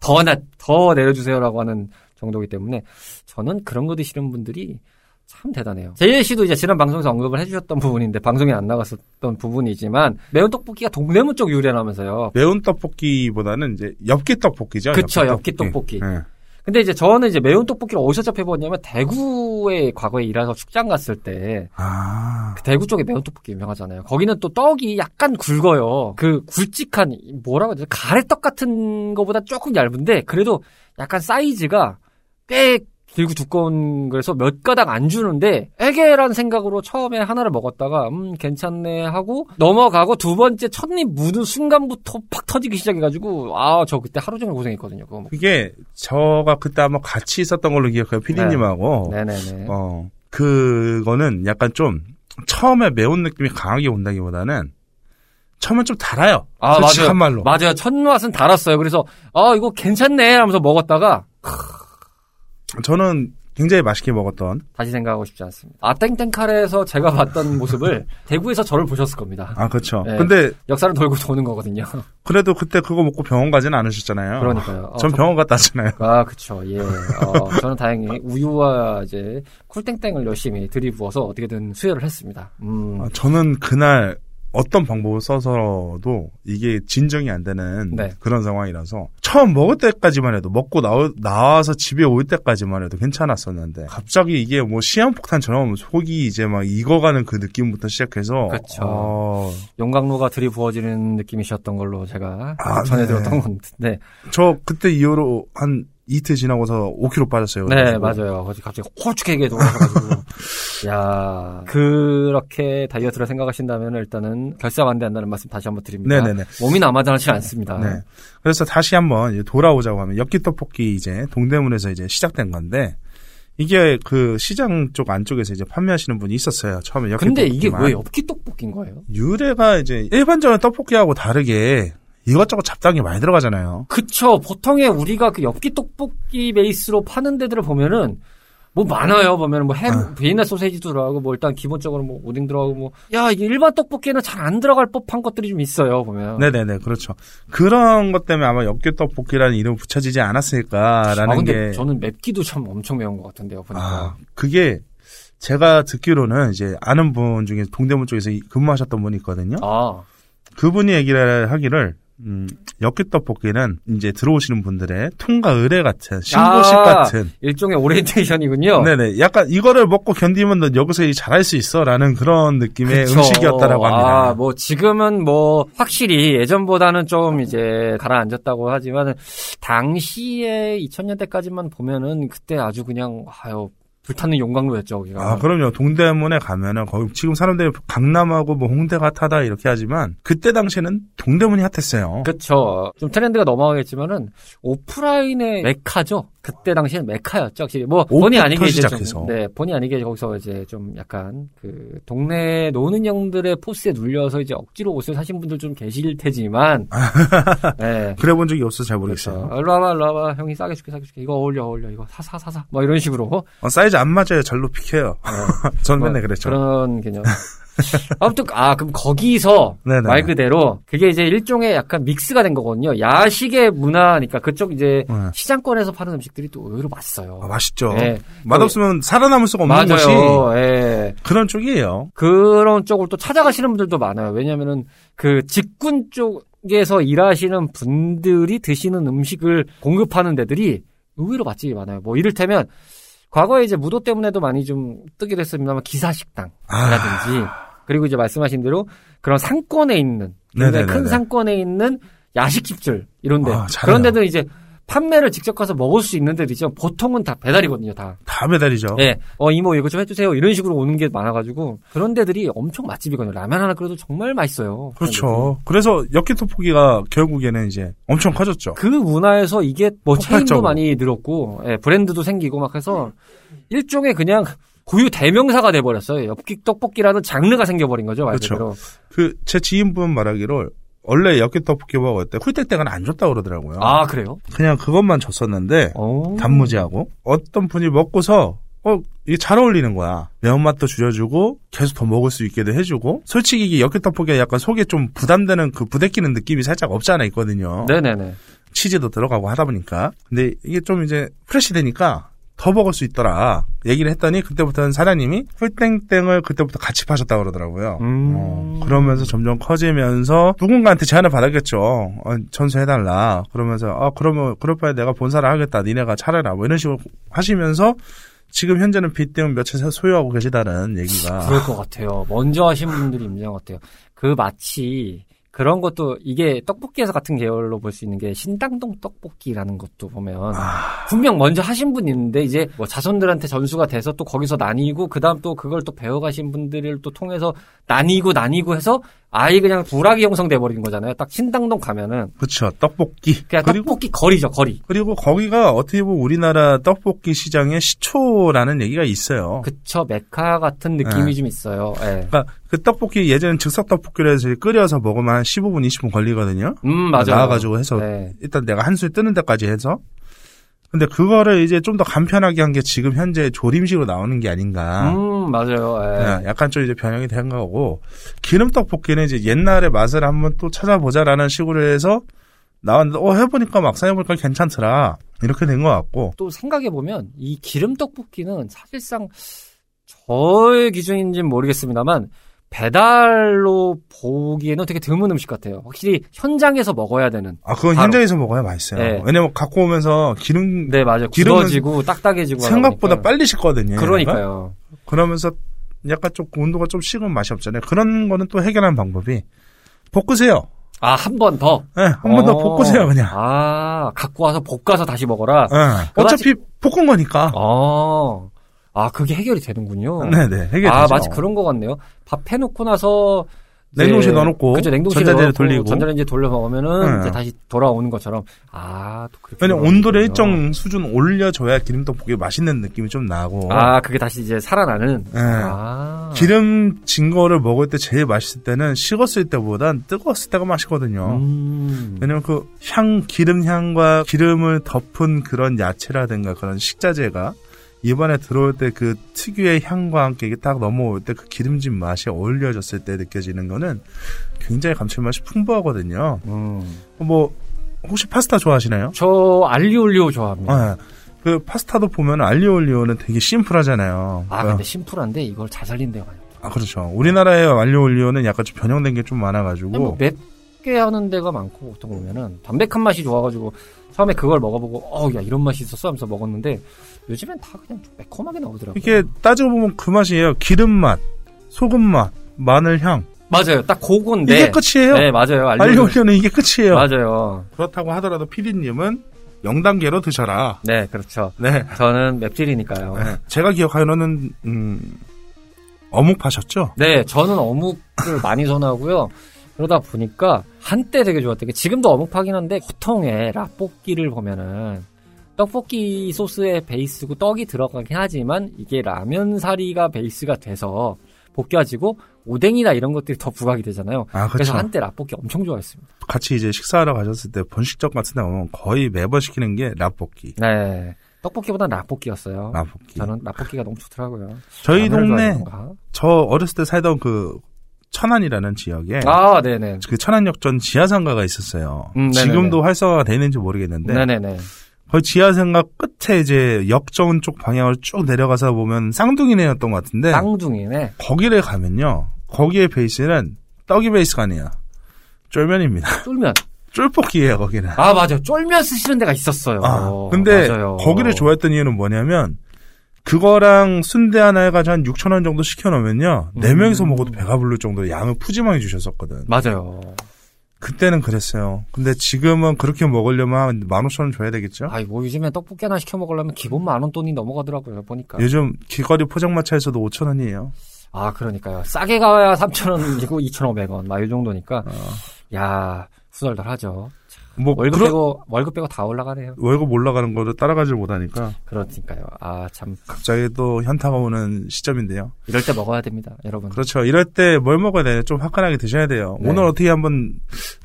더, 나, 더 내려주세요라고 하는 정도이기 때문에 저는 그런 거 드시는 분들이 참 대단해요. 제일 씨도 이제 지난 방송에서 언급을 해주셨던 부분인데 방송에 안 나갔었던 부분이지만 매운 떡볶이가 동대문 쪽 유래라면서요. 매운 떡볶이보다는 이제 엽기 떡볶이죠. 그쵸, 엽기 떡볶이. 네. 근데 이제 저는 이제 매운 떡볶이를 어디서 접해봤냐면 대구에 과거에 일해서 축장 갔을 때 아, 그 대구 쪽에 매운 떡볶이 유명하잖아요. 거기는 또 떡이 약간 굵어요. 그 굵직한 뭐라고 해야 되지? 가래떡 같은 거보다 조금 얇은데 그래도 약간 사이즈가 꽤 길고 두꺼운 그래서 몇 가닥 안 주는데 애게란 생각으로 처음에 하나를 먹었다가 음 괜찮네 하고 넘어가고 두 번째 첫입 묻은 순간부터 팍 터지기 시작해가지고 아 저 그때 하루 종일 고생했거든요. 그거 먹- 그게 저가 그때 아마 같이 있었던 걸로 기억해요. 피디님하고. 네 네네. 어, 그거는 약간 좀 처음에 매운 느낌이 강하게 온다기보다는 처음엔 좀 달아요. 아, 솔직한 맞아요. 말로. 맞아요. 첫 맛은 달았어요. 그래서 아 이거 괜찮네 하면서 먹었다가 저는 굉장히 맛있게 먹었던. 다시 생각하고 싶지 않습니다. 아 땡땡 카레에서 제가 봤던 *laughs* 모습을 대구에서 저를 보셨을 겁니다. 아, 그렇죠. 네. 근데 역사를 돌고 도는 거거든요. 그래도 그때 그거 먹고 병원 가지는 않으셨잖아요. 그러니까요. 어, 전 저- 병원 갔다 왔잖아요. 아, 그쵸. 예. 어, 저는 다행히 우유와 이제 쿨땡땡을 열심히 들이부어서 어떻게든 수혈을 했습니다. 음. 아, 저는 그날 어떤 방법을 써서도 이게 진정이 안 되는 네. 그런 상황이라서 처음 먹을 때까지만 해도 먹고 나오, 나와서 집에 올 때까지만 해도 괜찮았었는데 갑자기 이게 뭐 시한폭탄처럼 속이 이제 막 익어가는 그 느낌부터 시작해서 그쵸. 어, 용광로가 들이부어지는 느낌이셨던 걸로 제가 아, 전해 네. 건데. 저 그때 이후로 한 이틀 지나고서 5kg 빠졌어요. 네. 맞아요. 갑자기 홀쭉하게 돌아가가지고. *laughs* 야 그렇게 다이어트를 생각하신다면 일단은 결사 반대한다는 말씀 다시 한번 드립니다. 네네네. 몸이 남아나지 않습니다. 네. 그래서 다시 한번 돌아오자고 하면 엽기 떡볶이 이제 동대문에서 이제 시작된 건데 이게 그 시장 쪽 안쪽에서 이제 판매하시는 분이 있었어요. 처음에 엽기 근데 이게. 왜 엽기 떡볶인 거예요? 유래가 이제 일반적인 떡볶이하고 다르게 이것저것 잡다한 게 많이 들어가잖아요. 그쵸. 보통의 우리가 그 엽기 떡볶이 베이스로 파는 데들을 보면은 뭐 많아요. 보면은 뭐 햄, 아. 비엔나 소세지도 들어가고 뭐 일단 기본적으로 뭐 오뎅 들어가고 뭐 야, 이게 일반 떡볶이에는 잘 안 들어갈 법한 것들이 좀 있어요. 보면. 네네네, 그렇죠. 그런 것 때문에 아마 엽기 떡볶이라는 이름이 붙여지지 않았을까라는 아, 근데 게. 저는 맵기도 참 엄청 매운 것 같은데요. 보니까. 아, 그게 제가 듣기로는 이제 아는 분 중에 동대문 쪽에서 이- 근무하셨던 분이 있거든요. 아. 그분이 얘기를 하기를 음, 엽기 떡볶이는 이제 들어오시는 분들의 통과 의뢰 같은 신고식 아, 같은 일종의 오리엔테이션이군요. 네네 약간 이거를 먹고 견디면 너 여기서 잘할 수 있어라는 그런 느낌의 그쵸. 음식이었다라고 합니다. 아, 뭐 지금은 뭐 확실히 예전보다는 좀 이제 가라앉았다고 하지만 당시에 2000년대까지만 보면은 그때 아주 그냥 아유 불타는 용광로였죠. 거기가. 아, 그럼요. 동대문에 가면은 거기 지금 사람들이 강남하고 뭐 홍대가 핫하다 이렇게 하지만 그때 당시에는 동대문이 핫했어요. 그쵸. 좀 트렌드가 넘어가겠지만은 오프라인의 메카죠. 그때 당시에는 메카였죠. 확실히 뭐 본의 아니게 이제. 좀, 네, 본의 아니게 거기서 이제 좀 약간 그 동네 노는 형들의 포스에 눌려서 이제 억지로 옷을 사신 분들 좀 계실 테지만, *laughs* 네. 그래 본 적이 없어서 잘 모르겠어요. 그렇죠. 일로 와봐, 일로 와봐. 형이 싸게 줄게, 싸게 줄게. 이거 어울려, 어울려. 이거 사, 사, 사, 사. 뭐 이런 식으로. 어, 사이즈 안 맞아요. 절로 픽해요. *laughs* 전뭐 맨날 그랬죠. 그런 개념. *laughs* 아무튼 아 그럼 거기서 네네. 말 그대로 그게 이제 일종의 약간 믹스가 된 거거든요. 야식의 문화니까 그쪽 이제 네. 시장권에서 파는 음식들이 또 의외로 맛있어요. 아, 맛있죠. 네. 맛없으면 살아남을 수가 없는 것이 맞아요. 예. 그런 쪽이에요. 그런 쪽을 또 찾아가시는 분들도 많아요. 왜냐면은 그 직군 쪽에서 일하시는 분들이 드시는 음식을 공급하는 데들이 의외로 맛집이 많아요. 뭐 이를테면 과거에 이제 무도 때문에도 많이 좀 뜨게 됐습니다만 기사식당이라든지 그리고 이제 말씀하신 대로 그런 상권에 있는 굉장히 네네네네. 큰 상권에 있는 야식집들 이런데 아, 잘해요. 그런 데는 이제 판매를 직접 가서 먹을 수 있는 데들이죠. 보통은 다 배달이거든요, 다. 다 배달이죠. 예, 어, 이모 이거 좀 해주세요. 이런 식으로 오는 게 많아가지고 그런 데들이 엄청 맛집이거든요. 라면 하나 끓여도 정말 맛있어요. 그렇죠. 그래서 엽기 떡볶이가 결국에는 이제 엄청 커졌죠. 그 문화에서 이게 뭐 체인도 폭발적으로. 많이 늘었고 예, 브랜드도 생기고 막 해서 일종의 그냥 고유 대명사가 돼버렸어요. 엽기 떡볶이라는 장르가 생겨버린 거죠. 말 그렇죠. 그대로. 그제 지인분 말하기로 원래 엽기 떡볶이 먹을 때 쿨땡땡은 안 줬다고 그러더라고요. 아 그래요? 그냥 그것만 줬었는데 어. 단무지하고 어떤 분이 먹고서 어 이게 잘 어울리는 거야. 매운맛도 줄여주고 계속 더 먹을 수 있게도 해주고 솔직히 이게 엽기 떡볶이가 약간 속에 좀 부담되는 그 부대끼는 느낌이 살짝 없지 않아 있거든요. 네네네. 치즈도 들어가고 하다 보니까 근데 이게 좀 이제 프레시 되니까 더 먹을 수 있더라. 얘기를 했더니 그때부터는 사장님이 풀땡땡을 그때부터 같이 파셨다 그러더라고요. 음. 어, 그러면서 점점 커지면서 누군가한테 제안을 받았겠죠. 어, 전수해달라. 그러면서 아 그러면 그럴 바에 내가 본사를 하겠다. 니네가 차려라. 뭐 이런 식으로 하시면서 지금 현재는 빚 때문에 몇 채 소유하고 계시다는 얘기가 그럴 것 같아요. 먼저 하신 분들이 인정한 것 같아요. 그 마치 그런 것도 이게 떡볶이에서 같은 계열로 볼 수 있는 게 신당동 떡볶이라는 것도 보면 아. 분명 먼저 하신 분이 있는데 이제 뭐 자손들한테 전수가 돼서 또 거기서 나뉘고 그다음 또 그걸 또 배워가신 분들을 또 통해서 나뉘고 나뉘고 해서 아예 그냥 불악이 형성돼 버린 거잖아요. 딱 신당동 가면은 그렇죠. 떡볶이. 그냥 그리고 떡볶이 거리죠 거리. 그리고 거기가 어떻게 보면 우리나라 떡볶이 시장의 시초라는 얘기가 있어요. 그쵸 메카 같은 느낌이 네. 좀 있어요. 예. 그러니까 그 떡볶이 예전엔 즉석 떡볶이로 해서 끓여서 먹으면 한 15분, 20분 걸리거든요. 음 맞아요. 나와가지고 해서 네. 일단 내가 한술 뜨는 데까지 해서 근데 그거를 이제 좀 더 간편하게 한 게 지금 현재 조림식으로 나오는 게 아닌가. 음 맞아요. 예. 네, 약간 좀 이제 변형이 된 거고 기름 떡볶이는 이제 옛날의 맛을 한번 또 찾아보자라는 식으로 해서 나왔는데 어 해보니까 막상 해보니까 괜찮더라 이렇게 된 것 같고 또 생각해 보면 이 기름 떡볶이는 사실상 저의 기준인지는 모르겠습니다만 배달로 보기에는 되게 드문 음식 같아요. 확실히 현장에서 먹어야 되는. 아 그건 바로. 현장에서 먹어야 맛있어요. 네. 왜냐면 갖고 오면서 기름 네 맞아요. 기름은 굳어지고 딱딱해지고 생각보다. 빨리 식거든요. 얘네가. 그러니까요. 그러면서 약간 좀 온도가 좀 식으면 맛이 없잖아요. 그런 거는 또 해결하는 방법이 볶으세요. 아 한 번 더. 네, 한 번더 어. 볶으세요 그냥. 아 갖고 와서 볶아서 다시 먹어라. 네. 어차피 볶은 거니까. 어. 아 그게 해결이 되는군요. 네네 해결되죠. 아 마치 그런 거 같네요. 밥 해놓고 나서 냉동실에 넣어놓고 그죠 냉동실에 전자레인지에 넣어놓고 돌리고. 전자레인지 돌려 먹으면은 네. 이제 다시 돌아오는 것처럼 아또 그렇게 왜냐면 온도를 일정 수준 올려줘야 기름 떡볶이 맛있는 느낌이 좀 나고. 아 그게 다시 이제 살아나는 네. 아 기름 진 거를 먹을 때 제일 맛있을 때는 식었을 때보단 뜨거웠을 때가 맛있거든요. 음. 왜냐면 그 향, 기름 향과 기름을 덮은 그런 야채라든가 그런 식자재가 입안에 들어올 때 그 특유의 향과 함께 이게 딱 넘어올 때 그 기름진 맛이 어울려졌을 때 느껴지는 거는 굉장히 감칠맛이 풍부하거든요. 음. 뭐 혹시 파스타 좋아하시나요? 저 알리올리오 좋아합니다. 네. 그 파스타도 보면 알리올리오는 되게 심플하잖아요. 아 근데 심플한데 이걸 잘 살린 데가. 아, 그렇죠. 우리나라의 알리올리오는 약간 좀 변형된 게 좀 많아가지고. 뭐 맵게 하는 데가 많고 보통 보면은 담백한 맛이 좋아가지고 처음에 그걸 먹어보고 어 야 이런 맛이 있었어 하면서 먹었는데 요즘엔 다 그냥 좀 매콤하게 나오더라고요. 이게 따지고 보면 그 맛이에요. 기름 맛, 소금 맛, 마늘 향. 맞아요. 딱 그건데. 이게 끝이에요. 네 맞아요. 알리올리오. 알리올리오는 이게 끝이에요. 맞아요. 그렇다고 하더라도 피디님은 0단계로 드셔라. 네 그렇죠. 네. 저는 맵찔이니까요. 네. 제가 기억하기로는 음, 어묵 파셨죠? 네, 저는 어묵을 많이 선호하고요. 그러다 보니까 한때 되게 좋았던 게 지금도 어묵 파긴 한데 보통의 라볶이를 보면은 떡볶이 소스의 베이스고 떡이 들어가긴 하지만 이게 라면 사리가 베이스가 돼서 볶여지고 오뎅이나 이런 것들이 더 부각이 되잖아요. 아, 그래서. 한때 라볶이 엄청 좋아했습니다. 같이 이제 식사하러 가셨을 때 번식점 같은 데 오면 거의 매번 시키는 게 라볶이. 네. 떡볶이보단 라볶이였어요. 라볶이. 저는 라볶이가 너무 좋더라고요. 저희 동네? 저 어렸을 때 살던 그 천안이라는 지역에 아, 네네. 그 천안역전 지하상가가 있었어요. 음. 지금도 활성화가 되는지 모르겠는데 네네네. 거의 지하상가 끝에 이제 역정 쪽 방향을 쭉 내려가서 보면 쌍둥이네였던 것 같은데 쌍둥이네. 거기를 가면요. 거기의 베이스는 떡이 베이스가 아니에요. 쫄면입니다. *laughs* 쫄면. 쫄볶이에요, 거기는. 아, 맞아요. 쫄면 쓰시는 데가 있었어요. 아, 근데 맞아요. 거기를 좋아했던 이유는 뭐냐면 그거랑 순대 하나 해가지고 한 6천 원 정도 시켜놓으면요. 네 음. 명이서 먹어도 배가 부를 정도로 양을 푸짐하게 주셨었거든. 맞아요. 그때는 그랬어요. 근데 지금은 그렇게 먹으려면 한 15,000원 줘야 되겠죠? 아이, 뭐 요즘에 떡볶이 하나 시켜 먹으려면 기본 만 원 돈이 넘어가더라고요, 보니까. 요즘 길거리 포장마차에서도 5,000원이에요. 아, 그러니까요. 싸게 가야 3,000원이고 2,500원, 막 이 정도니까. 야, 후덜덜하죠. 뭐, 월급 그런- 빼고, 월급 빼고 다 올라가네요. 월급 올라가는 거를 따라가질 못하니까 그러니까요. 아, 참. 갑자기 또 현타가 오는 시점인데요. 이럴 때 먹어야 됩니다, 여러분. 그렇죠. 이럴 때 뭘 먹어야 돼요? 좀 화끈하게 드셔야 돼요. 네. 오늘 어떻게 한번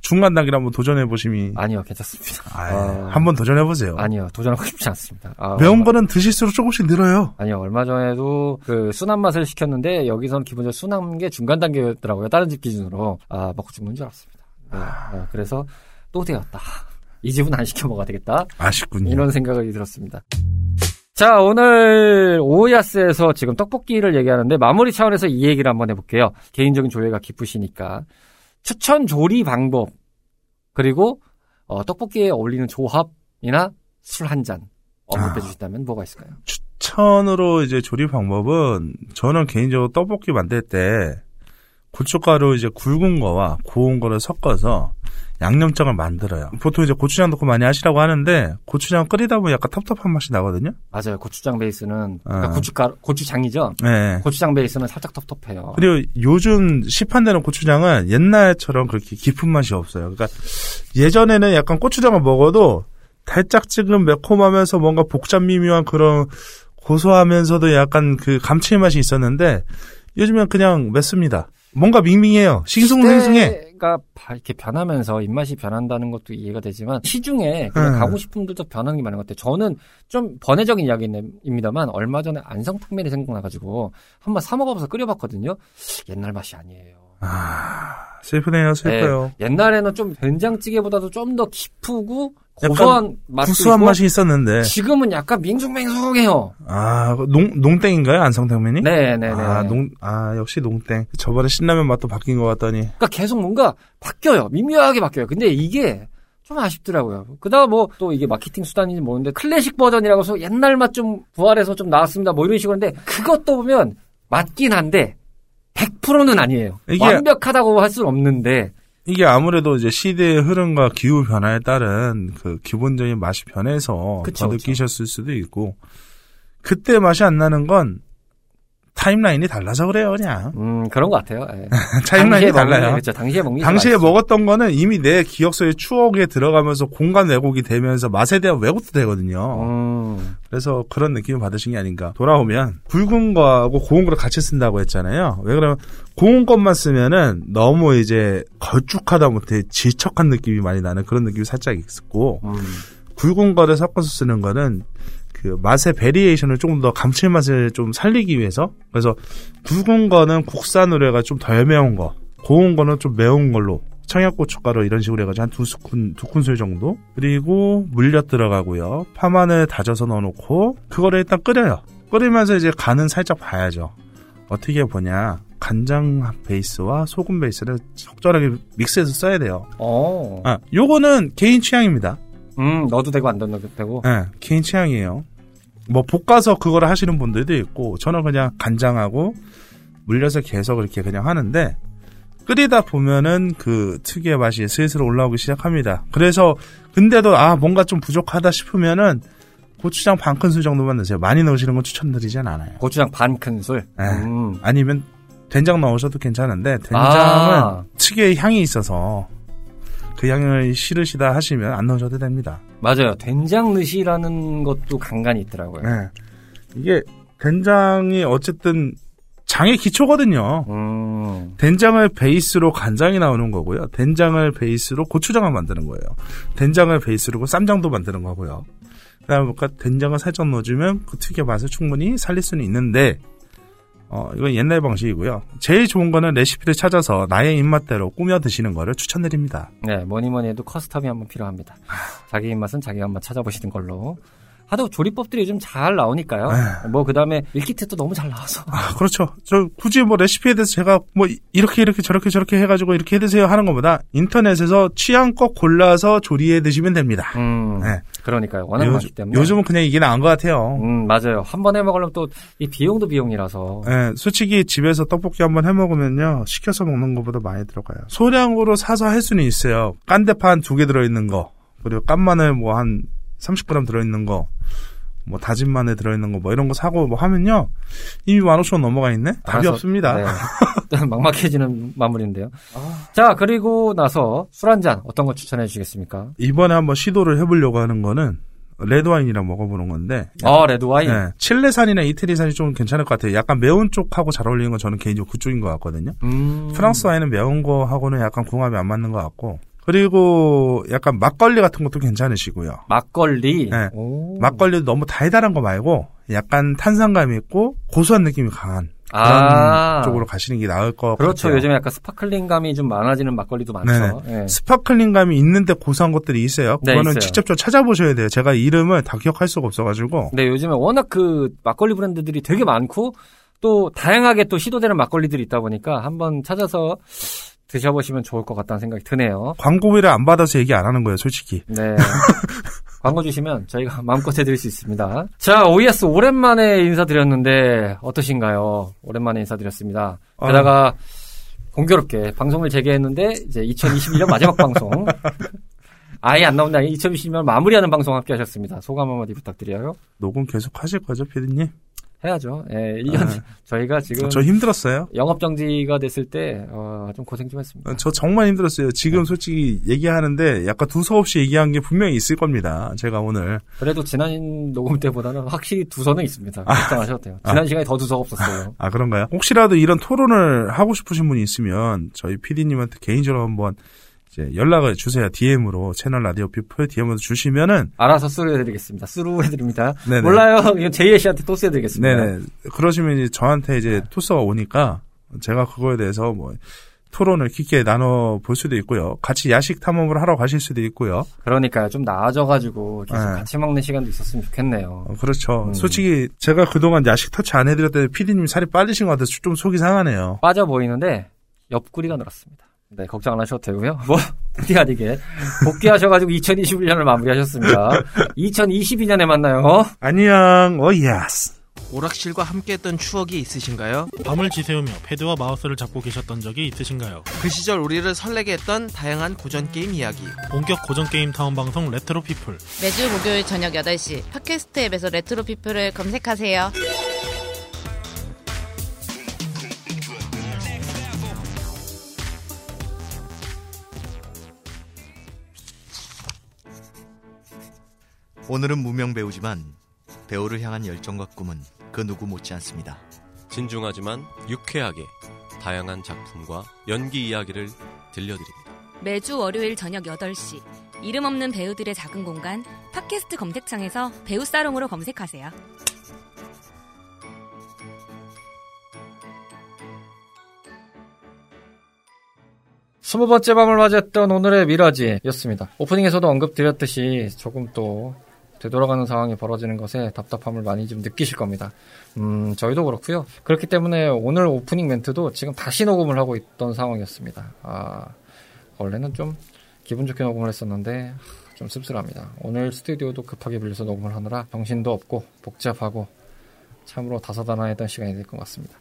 중간 단계를 한번 도전해 보심이 아니요, 괜찮습니다. 아, 어, 한번 도전해 보세요. 아니요, 도전하고 싶지 않습니다. 아, 매운 얼마- 거는 드실수록 조금씩 늘어요. 아니요, 얼마 전에도 그 순한 맛을 시켰는데 여기선 기본적으로 순한 게 중간 단계였더라고요. 다른 집 기준으로. 아, 먹고 죽는 줄 알았습니다. 네, 어, 그래서 또 되었다. 이 집은 안 시켜 먹어야 되겠다. 아쉽군요. 이런 생각이 들었습니다. 자, 오늘 오야스에서 지금 떡볶이를 얘기하는데 마무리 차원에서 이 얘기를 한번 해볼게요. 개인적인 조예가 깊으시니까. 추천 조리 방법, 그리고 어, 떡볶이에 어울리는 조합이나 술 한 잔 언급해 아. 주신다면 뭐가 있을까요? 추천으로 이제 조리 방법은 저는 개인적으로 떡볶이 만들 때 고춧가루 이제 굵은 거와 고운 거를 섞어서 양념장을 만들어요. 보통 이제 고추장 넣고 많이 하시라고 하는데 고추장 끓이다 보면 약간 텁텁한 맛이 나거든요. 맞아요. 고추장 베이스는 그러니까 아. 고춧가루 고추장이죠. 네. 고추장 베이스는 살짝 텁텁해요. 그리고 요즘 시판되는 고추장은 옛날처럼 그렇게 깊은 맛이 없어요. 그러니까 예전에는 약간 고추장을 먹어도 달짝지근 매콤하면서 뭔가 복잡 미묘한 그런 고소하면서도 약간 그 감칠맛이 있었는데 요즘엔 그냥 맵습니다. 뭔가 밍밍해요. 싱숭생숭해. 바- 이렇게 변하면서 입맛이 변한다는 것도 이해가 되지만 시중에 그냥 음. 가고 싶음들도 변하는 게 많은 것 같아요. 저는 좀 번외적인 이야기입니다만 얼마 전에 안성탕면이 생각나가지고 한번 사 먹어봐서 끓여봤거든요. 옛날 맛이 아니에요. 아, 슬프네요, 슬퍼요. 옛날에는 좀 된장찌개보다도 좀 더 깊고 고소한 맛도 구수한 맛이 있었는데. 지금은 약간 밍숭맹숭해요. 아, 농, 농땡인가요? 안성탕면이? 네 네 네. 아, 농, 아, 역시 농땡. 저번에 신라면 맛도 바뀐 것 같더니. 그러니까 계속 뭔가 바뀌어요. 미묘하게 바뀌어요. 근데 이게 좀 아쉽더라고요. 그다음 뭐 또 이게 마케팅 수단인지 모르는데 클래식 버전이라고 해서 옛날 맛 좀 부활해서 좀 나왔습니다. 뭐 이런 식으로 인데 그것도 보면 맞긴 한데 100%는 아니에요. 이게- 완벽하다고 할 수는 없는데 이게 아무래도 이제 시대의 흐름과 기후 변화에 따른 그 기본적인 맛이 변해서 그쵸, 더 그쵸. 느끼셨을 수도 있고 그때 맛이 안 나는 건 타임라인이 달라서 그래요 그냥 음 그런 것 같아요. 예. *laughs* 타임라인이 달라요. 그렇죠. 당시에 먹는 게 당시에. 먹었던 거는 이미 내 기억 속에 추억에 들어가면서 공간 왜곡이 되면서 맛에 대한 왜곡도 되거든요. 음, 그래서 그런 느낌을 받으신 게 아닌가. 돌아오면 굵은 거하고 고운 거를 같이 쓴다고 했잖아요. 왜 그러면 고운 것만 쓰면은 너무 이제 걸쭉하다 못해 질척한 느낌이 많이 나는 그런 느낌이 살짝 있었고 음. 굵은 거를 섞어서 쓰는 거는 그 맛의 variation을 조금 더 감칠맛을 좀 살리기 위해서 그래서 굵은 거는 국산으로 해가 좀 덜 매운 거 고운 거는 좀 매운 걸로 청양고춧가루 이런 식으로 해가지고 한 두 스푼 두 큰술 정도? 그리고 물엿 들어가고요. 파마늘 다져서 넣어놓고 그거를 일단 끓여요. 끓이면서 이제 간은 살짝 봐야죠. 어떻게 보냐 간장 베이스와 소금 베이스를 적절하게 믹스해서 써야 돼요 어. 아 요거는 개인 취향입니다 음, 넣어도 되고 안 넣어도 되고. 네, 개인 취향이에요. 뭐 볶아서 그거를 하시는 분들도 있고 저는 그냥 간장하고 물려서 계속 이렇게 그냥 하는데 끓이다 보면은 그 특유의 맛이 슬슬 올라오기 시작합니다. 그래서 근데도 아 뭔가 좀 부족하다 싶으면은 고추장 반 큰술 정도만 넣으세요. 많이 넣으시는 건 추천드리진 않아요. 고추장 반 큰술. 네. 음. 아니면 된장 넣으셔도 괜찮은데 된장은 아. 특유의 향이 있어서 그 향을 싫으시다 하시면 안 넣으셔도 됩니다. 맞아요. 된장 넣으시라는 것도 간간이 있더라고요. 네. 이게 된장이 어쨌든 장의 기초거든요. 음. 된장을 베이스로 간장이 나오는 거고요. 된장을 베이스로 고추장을 만드는 거예요. 된장을 베이스로 쌈장도 만드는 거고요. 그다음에 뭔가 된장을 살짝 넣어주면 그 특유의 맛을 충분히 살릴 수는 있는데 어 이건 옛날 방식이고요. 제일 좋은 거는 레시피를 찾아서 나의 입맛대로 꾸며 드시는 거를 추천드립니다. 네, 뭐니 뭐니 해도 custom이 한번 필요합니다. 자기 입맛은 자기가 한번 찾아보시는 걸로. 하도 조리법들이 요즘 잘 나오니까요. 뭐 그다음에 밀키트도 너무 잘 나와서. 아, 그렇죠. 저 굳이 뭐 레시피에 대해서 제가 뭐 이- 이렇게 이렇게 저렇게 저렇게 해 가지고 이렇게 해 드세요 하는 것보다 인터넷에서 취향껏 골라서 조리해 드시면 됩니다. 음. 네. 그러니까요. 워낙 요즘- 많기 때문에. 요즘은 그냥 이게 나은 것 같아요. 음, 맞아요. 한 번 해 먹으려면 또 이 비용도 비용이라서. 예, 솔직히 집에서 떡볶이 한 번 해 먹으면요 시켜서 먹는 것보다 많이 들어가요. 소량으로 사서 할 수는 있어요. 깐대파 두개 들어 있는 거 그리고 깐마늘 뭐한 30g 들어있는 거. 뭐 다진 마늘 들어있는 거 뭐 이런 거 사고 뭐 하면요 이미 15,000원 넘어가 있네 답이 알아서- 없습니다 네. *laughs* *laughs* 막막해지는 마무리인데요. 자, 그리고 나서 술 한 잔 어떤 거 추천해 주시겠습니까? 이번에 한번 시도를 해보려고 하는 거는 레드와인이랑 먹어보는 건데 아, 레드 와인. 네, 칠레산이나 이태리산이 좀 괜찮을 것 같아요 약간 매운 쪽하고 잘 어울리는 건 저는 개인적으로 그쪽인 것 같거든요 음. 프랑스 와인은 매운 거하고는 약간 궁합이 안 맞는 것 같고 그리고 약간 막걸리 같은 것도 괜찮으시고요. 막걸리. 네. 오. 막걸리도 너무 달달한 거 말고 약간 탄산감이 있고 고소한 느낌이 강한 그런 아. 쪽으로 가시는 게 나을 것 그렇죠. 같아요. 요즘에 약간 sparkling감이 좀 많아지는 막걸리도 많죠. 예. 스파클링감이 있는데 고소한 것들이 있어요. 네, 그거는 있어요. 직접 좀 찾아보셔야 돼요. 제가 이름을 다 기억할 수가 없어가지고. 근데 요즘에 워낙 그 막걸리 브랜드들이 되게 많고 또 다양하게 또 시도되는 막걸리들이 있다 보니까 한번 찾아서 드셔보시면 좋을 것 같다는 생각이 드네요. 광고비를 안 받아서 얘기 안 하는 거예요, 솔직히. 네. *laughs* 광고 주시면 저희가 *laughs* 마음껏 해드릴 수 있습니다. 자, OES 오랜만에 인사드렸는데 어떠신가요? 오랜만에 인사드렸습니다. 아. 게다가 공교롭게 방송을 재개했는데 이제 2021년 *laughs* 마지막 방송. 아예 안 나온다. 2020년 마무리하는 방송 함께 하셨습니다. 소감 한마디 부탁드려요. 녹음 계속 하실 거죠, 피디님? 해야죠. 예, 1년 네. *laughs* 저희가 지금 저 힘들었어요. 영업 정지가 됐을 때, 어, 좀 고생 좀 했습니다. 저 정말 힘들었어요. 지금 솔직히 얘기하는데 약간 두서없이 얘기한 게 분명히 있을 겁니다. 제가 오늘. 그래도 지난 녹음 때보다는 확실히 두서는 있습니다. 걱정하셔도 돼요. 지난 시간이 더 두서가 없었어요. 아, 그런가요? 혹시라도 이런 토론을 하고 싶으신 분이 있으면 저희 피디님한테 개인적으로 한번 이제 연락을 주세요. DM으로 채널 라디오 피플 DM으로 주시면은 알아서 쓰루 해드리겠습니다. 쓰루 해드립니다. 네네. 몰라요. 이건 제이에 씨한테 또 써드리겠습니다. 네네. 그러시면 이제 저한테 이제 토스가 오니까 제가 그거에 대해서 뭐 토론을 깊게 나눠 볼 수도 있고요. 같이 야식 탐험을 하러 가실 수도 있고요. 그러니까 좀 나아져가지고 계속 네. 같이 먹는 시간도 있었으면 좋겠네요. 어, 그렇죠. 음. 솔직히 제가 그동안 야식 터치 안 해드렸더니 피디님 살이 빠지신 것 같아서 좀 속이 상하네요. 빠져 보이는데 옆구리가 늘었습니다. 네, 걱정 안 하셔도 되고요. *laughs* 뭐, 본의 아니게. 복귀하셔가지고 2021년을 마무리하셨습니다. 2022년에 만나요. 안녕. Oh yes. 오락실과 함께했던 추억이 있으신가요? 밤을 지새우며 패드와 마우스를 잡고 계셨던 적이 있으신가요? 그 시절 우리를 설레게 했던 다양한 고전 게임 이야기. 본격 고전 게임 타운 방송 레트로 피플 매주 목요일 저녁 8시 팟캐스트 앱에서 레트로 피플을 검색하세요. 오늘은 무명 배우지만 배우를 향한 열정과 꿈은 그 누구 못지 않습니다. 진중하지만 유쾌하게 다양한 작품과 연기 이야기를 들려드립니다. 매주 월요일 저녁 8시 이름 없는 배우들의 작은 공간 팟캐스트 검색창에서 배우 사롱으로 검색하세요. 스무 번째 밤을 맞이했던 오늘의 미라지였습니다. 오프닝에서도 언급드렸듯이 조금 또 되돌아가는 상황이 벌어지는 것에 답답함을 많이 좀 느끼실 겁니다. 음, 저희도 그렇고요. 그렇기 때문에 오늘 오프닝 멘트도 지금 다시 녹음을 하고 있던 상황이었습니다. 아, 원래는 좀 기분 좋게 녹음을 했었는데 하, 좀 씁쓸합니다. 오늘 스튜디오도 급하게 빌려서 녹음을 하느라 정신도 없고 복잡하고 참으로 다사다난했던 시간이 될 것 같습니다.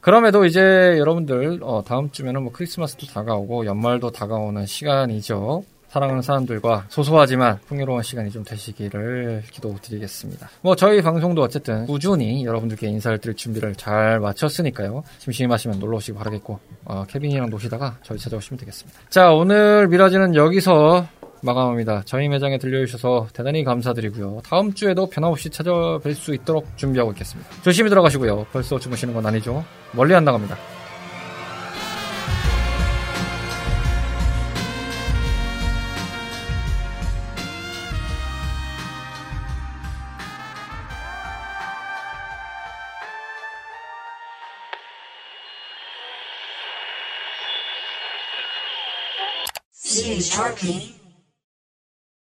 그럼에도 이제 여러분들 어, 다음 주면은 뭐 크리스마스도 다가오고 연말도 다가오는 시간이죠. 사랑하는 사람들과 소소하지만 풍요로운 시간이 좀 되시기를 기도드리겠습니다. 뭐 저희 방송도 어쨌든 꾸준히 여러분들께 인사를 드릴 준비를 잘 마쳤으니까요. 심심하시면 놀러 오시기 바라겠고 어, 케빈이랑 노시다가 저희 찾아오시면 되겠습니다. 자 오늘 미라지는 여기서 마감합니다. 저희 매장에 들려주셔서 대단히 감사드리고요. 다음 주에도 변함없이 찾아뵐 수 있도록 준비하고 있겠습니다. 조심히 들어가시고요. 벌써 주무시는 건 아니죠. 멀리 안 나갑니다. is sharpening.